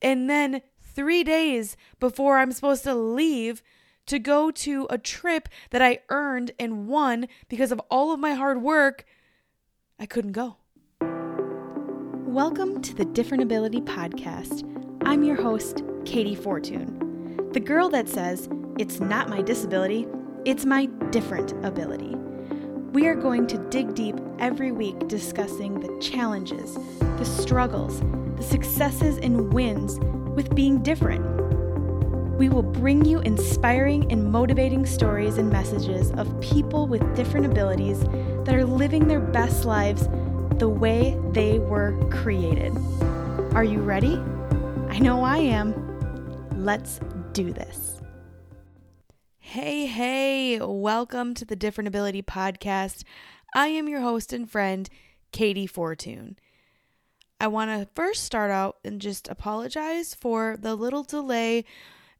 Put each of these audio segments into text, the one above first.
And then three days before I'm supposed to leave to go to a trip that I earned and won because of all of my hard work, I couldn't go. Welcome to the Different Ability Podcast. I'm your host, Katey Fortun, the girl that says, It's not my disability, it's my different ability. We are going to dig deep every week discussing the challenges, the struggles, the successes, and wins with being different. We will bring you inspiring and motivating stories and messages of people with different abilities that are living their best lives the way they were created. Are you ready? I know I am. Let's do this. Hey, hey, welcome to the Different Ability Podcast. I am your host and friend, Katey Fortun. I want to first start out and just apologize for the little delay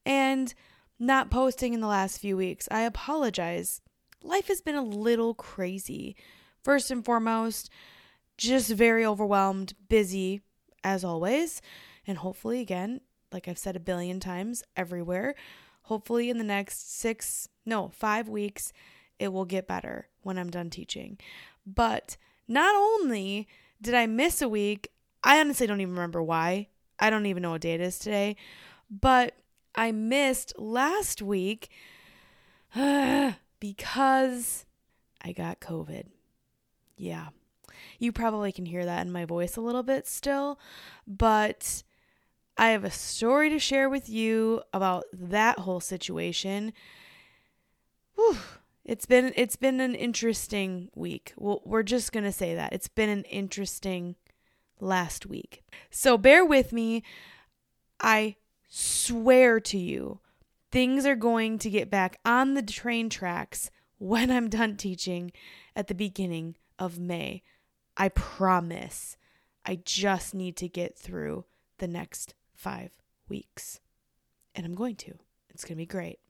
and not posting in the last few weeks. I apologize. Life has been a little crazy. First and foremost, just very overwhelmed, busy as always, and hopefully, again, like I've said a billion times, everywhere hopefully in the next six, no, five weeks, it will get better when I'm done teaching. But not only did I miss a week, I honestly don't even remember why. I don't even know what day it is today. But I missed last week because I got COVID. Yeah. You probably can hear that in my voice a little bit still, but I have a story to share with you about that whole situation. Whew. It's been it's been an interesting week. Well, we're just going to say that. It's been an interesting last week. So bear with me. I swear to you, things are going to get back on the train tracks when I'm done teaching at the beginning of May. I promise. I just need to get through the next five weeks. And I'm going to. It's going to be great.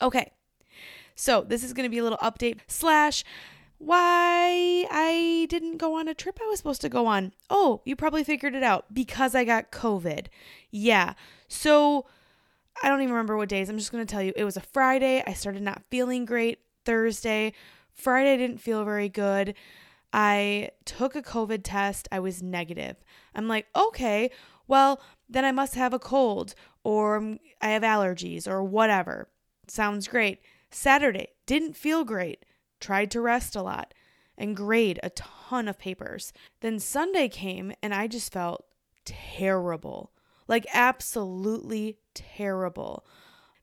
Okay. So, this is going to be a little update slash why I didn't go on a trip I was supposed to go on. Oh, you probably figured it out because I got COVID. Yeah. So, I don't even remember what days. I'm just going to tell you it was a Friday. I started not feeling great Thursday. Friday, I didn't feel very good. I took a COVID test. I was negative. I'm like, okay, well, then I must have a cold or I have allergies or whatever. Sounds great. Saturday, didn't feel great. Tried to rest a lot and grade a ton of papers. Then Sunday came and I just felt terrible. Like absolutely terrible.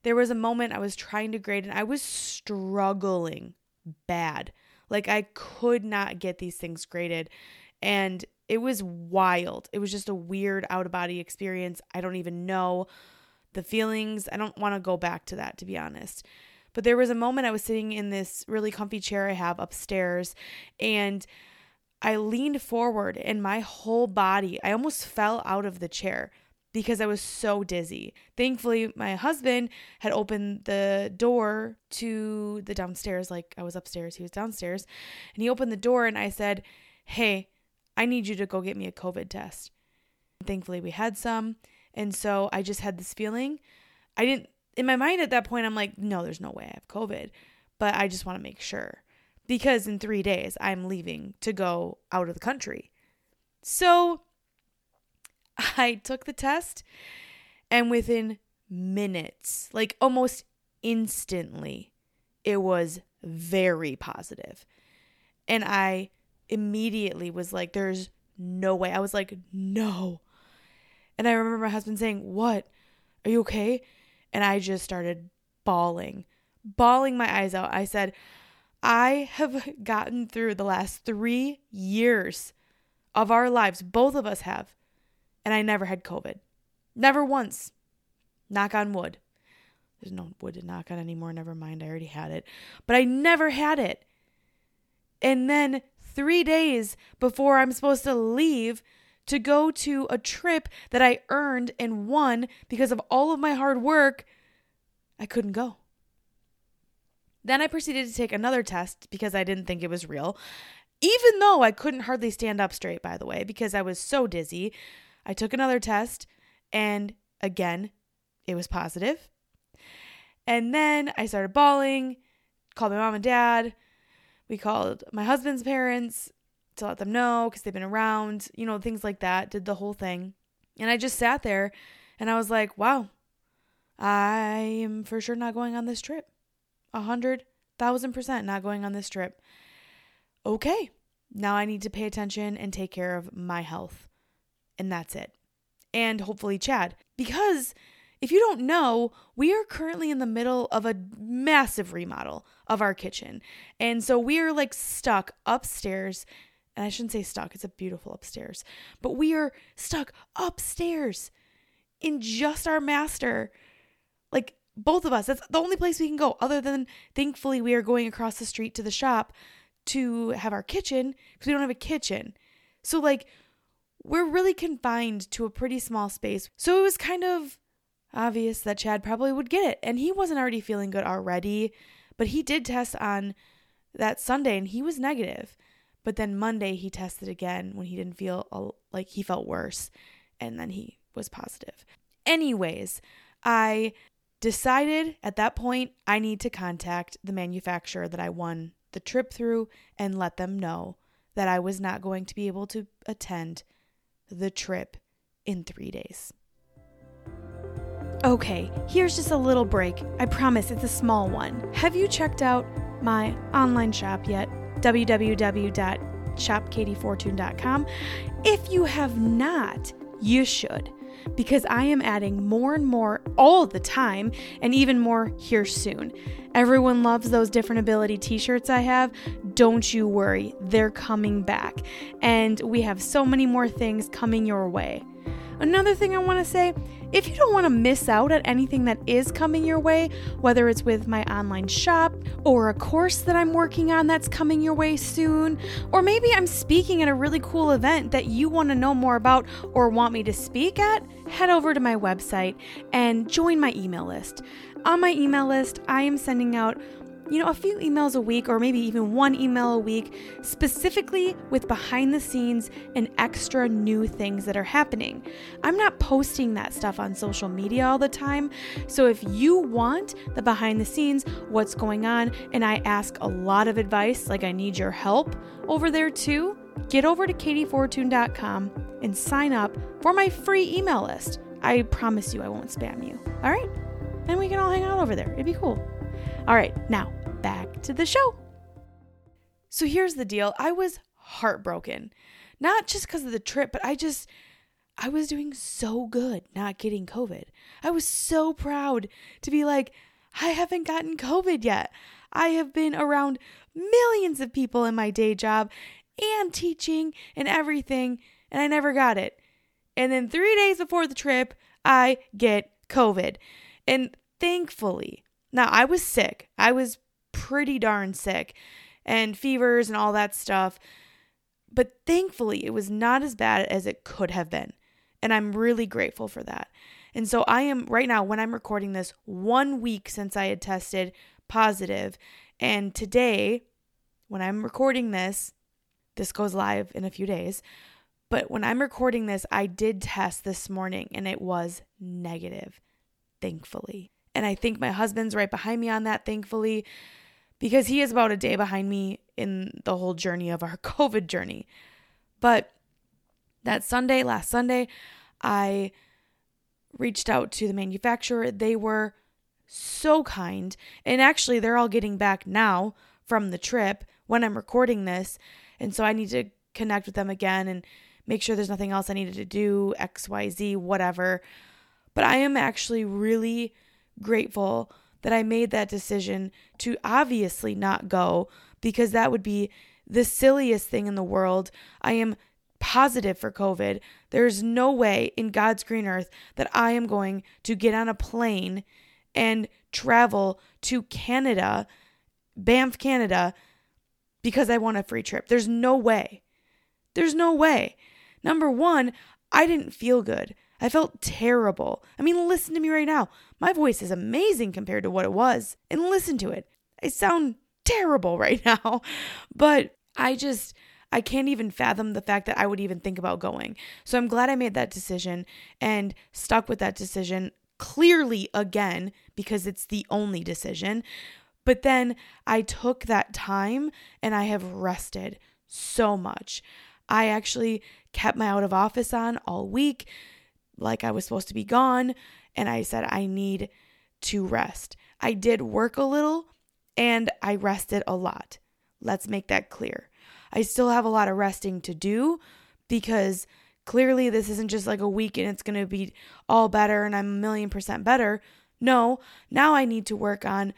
There was a moment I was trying to grade and I was struggling bad. Like I could not get these things graded. And it was wild. It was just a weird out of body experience. I don't even know the feelings. I don't want to go back to that, to be honest. But there was a moment I was sitting in this really comfy chair I have upstairs and I leaned forward and my whole body, I almost fell out of the chair because I was so dizzy. Thankfully, my husband had opened the door to the downstairs, like I was upstairs, he was downstairs, and he opened the door and I said, Hey, I need you to go get me a COVID test. Thankfully, we had some. And so I just had this feeling. I didn't, in my mind at that point, I'm like, no, there's no way I have COVID. But I just want to make sure because in three days, I'm leaving to go out of the country. So I took the test, and within minutes, like almost instantly, it was very positive. And I immediately was like, there's no way. I was like, no. And I remember my husband saying, What? Are you okay? And I just started bawling, bawling my eyes out. I said, I have gotten through the last three years of our lives, both of us have, and I never had COVID. Never once. Knock on wood. There's no wood to knock on anymore. Never mind. I already had it. But I never had it. And then three days before I'm supposed to leave to go to a trip that I earned and won because of all of my hard work, I couldn't go. Then I proceeded to take another test because I didn't think it was real. Even though I couldn't hardly stand up straight, by the way, because I was so dizzy, I took another test And again, it was positive. And then I started bawling, called my mom and dad. We called my husband's parents to let them know because they've been around, you know, things like that, did the whole thing. And I just sat there and I was like, wow, I am for sure not going on this trip. A hundred thousand percent not going on this trip. Okay, now I need to pay attention and take care of my health. And that's it. And hopefully, Chad. Because if you don't know, we are currently in the middle of a massive remodel of our kitchen. And so we are like stuck upstairs. And I shouldn't say stuck, it's a beautiful upstairs. But we are stuck upstairs in just our master. Like both of us. That's the only place we can go, other than thankfully we are going across the street to the shop to have our kitchen because we don't have a kitchen. So, like, we're really confined to a pretty small space. So, it was kind of obvious that Chad probably would get it. And he wasn't already feeling good already, but he did test on that Sunday and he was negative. But then Monday he tested again when he didn't feel like he felt worse and then he was positive. Anyways, I decided at that point I need to contact the manufacturer that I won the trip through and let them know that I was not going to be able to attend the trip in three days. Okay, here's just a little break. I promise it's a small one. Have you checked out my online shop yet? www.shopkateyfortun.com. If you have not, you should because I am adding more and more all the time and even more here soon. Everyone loves those different ability t shirts I have. Don't you worry, they're coming back. And we have so many more things coming your way. Another thing I want to say if you don't want to miss out at anything that is coming your way, whether it's with my online shop or a course that I'm working on that's coming your way soon, or maybe I'm speaking at a really cool event that you want to know more about or want me to speak at, head over to my website and join my email list. On my email list, I am sending out you know, a few emails a week or maybe even one email a week, specifically with behind the scenes and extra new things that are happening. I'm not posting that stuff on social media all the time. So if you want the behind the scenes, what's going on, and I ask a lot of advice, like I need your help over there too, get over to kateyfortun.com and sign up for my free email list. I promise you I won't spam you. All right? And we can all hang out over there. It'd be cool. All right, now back to the show. So here's the deal I was heartbroken. Not just because of the trip, but I just, I was doing so good not getting COVID. I was so proud to be like, I haven't gotten COVID yet. I have been around millions of people in my day job and teaching and everything, and I never got it. And then three days before the trip, I get COVID. And thankfully, now, I was sick. I was pretty darn sick and fevers and all that stuff. But thankfully, it was not as bad as it could have been. And I'm really grateful for that. And so I am right now, when I'm recording this, one week since I had tested positive. And today, when I'm recording this, this goes live in a few days. But when I'm recording this, I did test this morning and it was negative, thankfully. And I think my husband's right behind me on that, thankfully, because he is about a day behind me in the whole journey of our COVID journey. But that Sunday, last Sunday, I reached out to the manufacturer. They were so kind. And actually, they're all getting back now from the trip when I'm recording this. And so I need to connect with them again and make sure there's nothing else I needed to do, XYZ, whatever. But I am actually really grateful that I made that decision to obviously not go because that would be the silliest thing in the world. I am positive for COVID. There's no way in God's green earth that I am going to get on a plane and travel to Canada, Banff, Canada, because I want a free trip. There's no way. There's no way. Number one, I didn't feel good. I felt terrible. I mean, listen to me right now. My voice is amazing compared to what it was. And listen to it. I sound terrible right now. But I just, I can't even fathom the fact that I would even think about going. So I'm glad I made that decision and stuck with that decision clearly again because it's the only decision. But then I took that time and I have rested so much. I actually kept my out of office on all week, like I was supposed to be gone. And I said, I need to rest. I did work a little and I rested a lot. Let's make that clear. I still have a lot of resting to do because clearly this isn't just like a week and it's going to be all better and I'm a million percent better. No, now I need to work on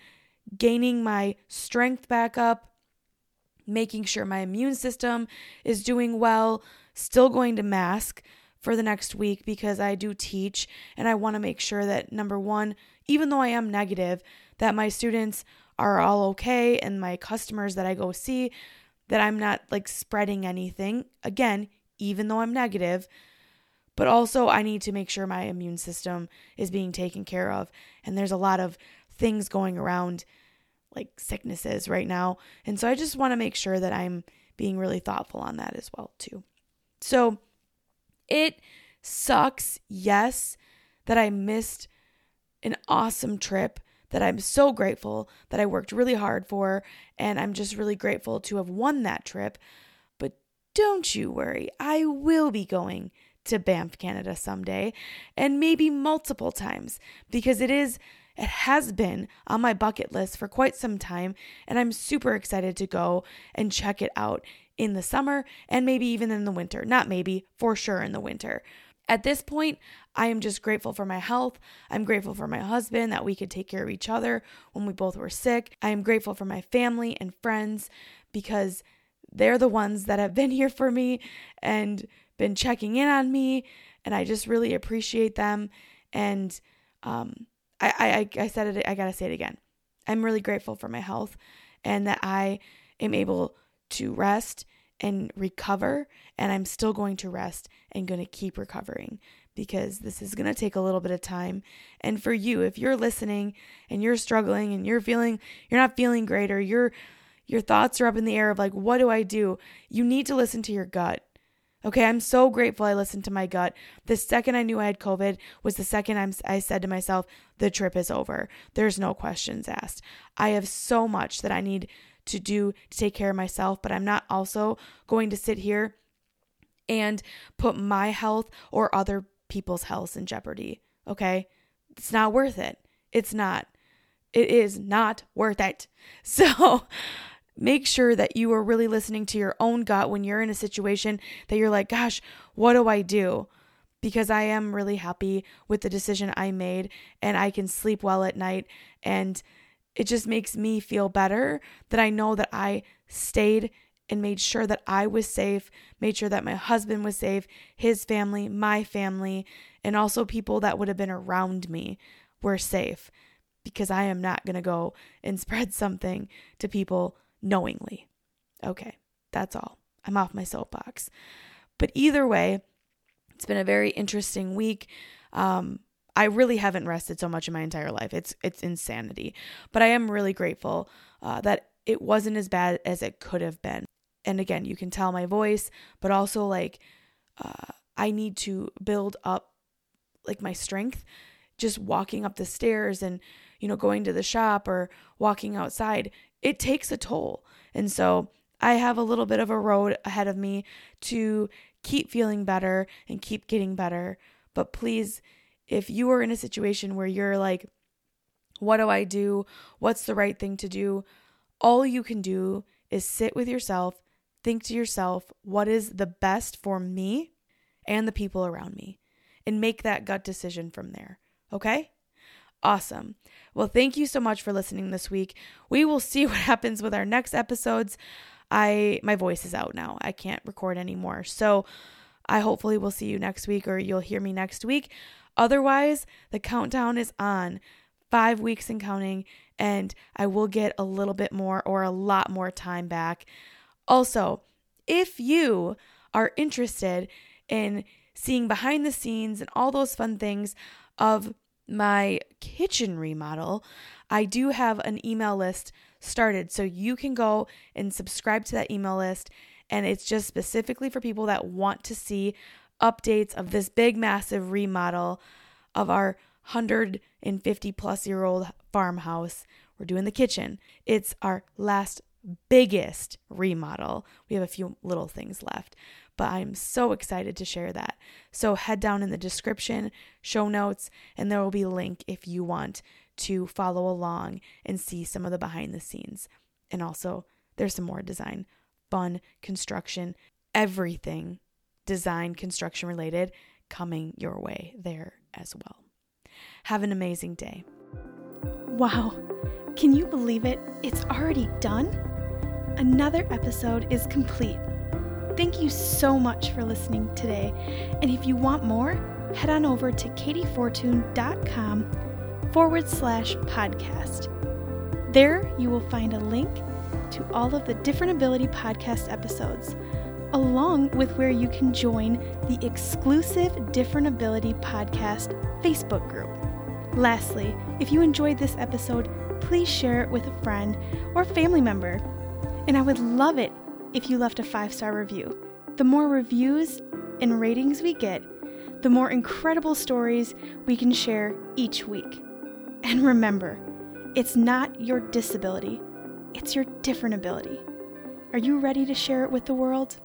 gaining my strength back up, making sure my immune system is doing well, still going to mask for the next week because I do teach and I want to make sure that number 1, even though I am negative, that my students are all okay and my customers that I go see that I'm not like spreading anything. Again, even though I'm negative, but also I need to make sure my immune system is being taken care of. And there's a lot of things going around like sicknesses right now. And so I just want to make sure that I'm being really thoughtful on that as well too. So it sucks, yes, that I missed an awesome trip that I'm so grateful that I worked really hard for and I'm just really grateful to have won that trip. But don't you worry, I will be going to Banff, Canada someday and maybe multiple times because it is it has been on my bucket list for quite some time, and I'm super excited to go and check it out in the summer and maybe even in the winter. Not maybe, for sure in the winter. At this point, I am just grateful for my health. I'm grateful for my husband that we could take care of each other when we both were sick. I am grateful for my family and friends because they're the ones that have been here for me and been checking in on me. And I just really appreciate them. And um, I, I, I said it, I gotta say it again. I'm really grateful for my health and that I am able to rest and recover. And I'm still going to rest and going to keep recovering because this is going to take a little bit of time. And for you, if you're listening and you're struggling and you're feeling, you're not feeling great or your your thoughts are up in the air of like, what do I do? You need to listen to your gut. Okay, I'm so grateful I listened to my gut. The second I knew I had COVID was the second I'm, I said to myself, the trip is over. There's no questions asked. I have so much that I need to do to take care of myself, but I'm not also going to sit here and put my health or other people's health in jeopardy. Okay, it's not worth it. It's not. It is not worth it. So, make sure that you are really listening to your own gut when you're in a situation that you're like, gosh, what do I do? Because I am really happy with the decision I made and I can sleep well at night. And it just makes me feel better that I know that I stayed and made sure that I was safe, made sure that my husband was safe, his family, my family, and also people that would have been around me were safe because I am not going to go and spread something to people knowingly. Okay, that's all. I'm off my soapbox. But either way, it's been a very interesting week. Um, I really haven't rested so much in my entire life. It's it's insanity. But I am really grateful uh, that it wasn't as bad as it could have been. And again, you can tell my voice, but also like uh, I need to build up like my strength. Just walking up the stairs and you know going to the shop or walking outside it takes a toll. And so I have a little bit of a road ahead of me to keep feeling better and keep getting better. But please, if you are in a situation where you're like, what do I do? What's the right thing to do? All you can do is sit with yourself, think to yourself, what is the best for me and the people around me, and make that gut decision from there. Okay? Awesome. Well, thank you so much for listening this week. We will see what happens with our next episodes. I my voice is out now. I can't record anymore. So, I hopefully will see you next week or you'll hear me next week. Otherwise, the countdown is on. 5 weeks and counting and I will get a little bit more or a lot more time back. Also, if you are interested in seeing behind the scenes and all those fun things of my kitchen remodel, I do have an email list started. So you can go and subscribe to that email list And it's just specifically for people that want to see updates of this big, massive remodel of our 150 plus year old farmhouse. We're doing the kitchen. It's our last biggest remodel. We have a few little things left, but I'm so excited to share that. So head down in the description, show notes, and there will be a link if you want to follow along and see some of the behind the scenes. And also, there's some more design, fun, construction, everything design, construction related coming your way there as well. Have an amazing day. Wow, can you believe it? It's already done? Another episode is complete. Thank you so much for listening today. And if you want more, head on over to kateyfortun.com forward slash podcast. There you will find a link to all of the Different Ability podcast episodes, along with where you can join the exclusive Different Ability podcast Facebook group. Lastly, if you enjoyed this episode, please share it with a friend or family member. And I would love it if you left a five star review. The more reviews and ratings we get, the more incredible stories we can share each week. And remember, it's not your disability, it's your different ability. Are you ready to share it with the world?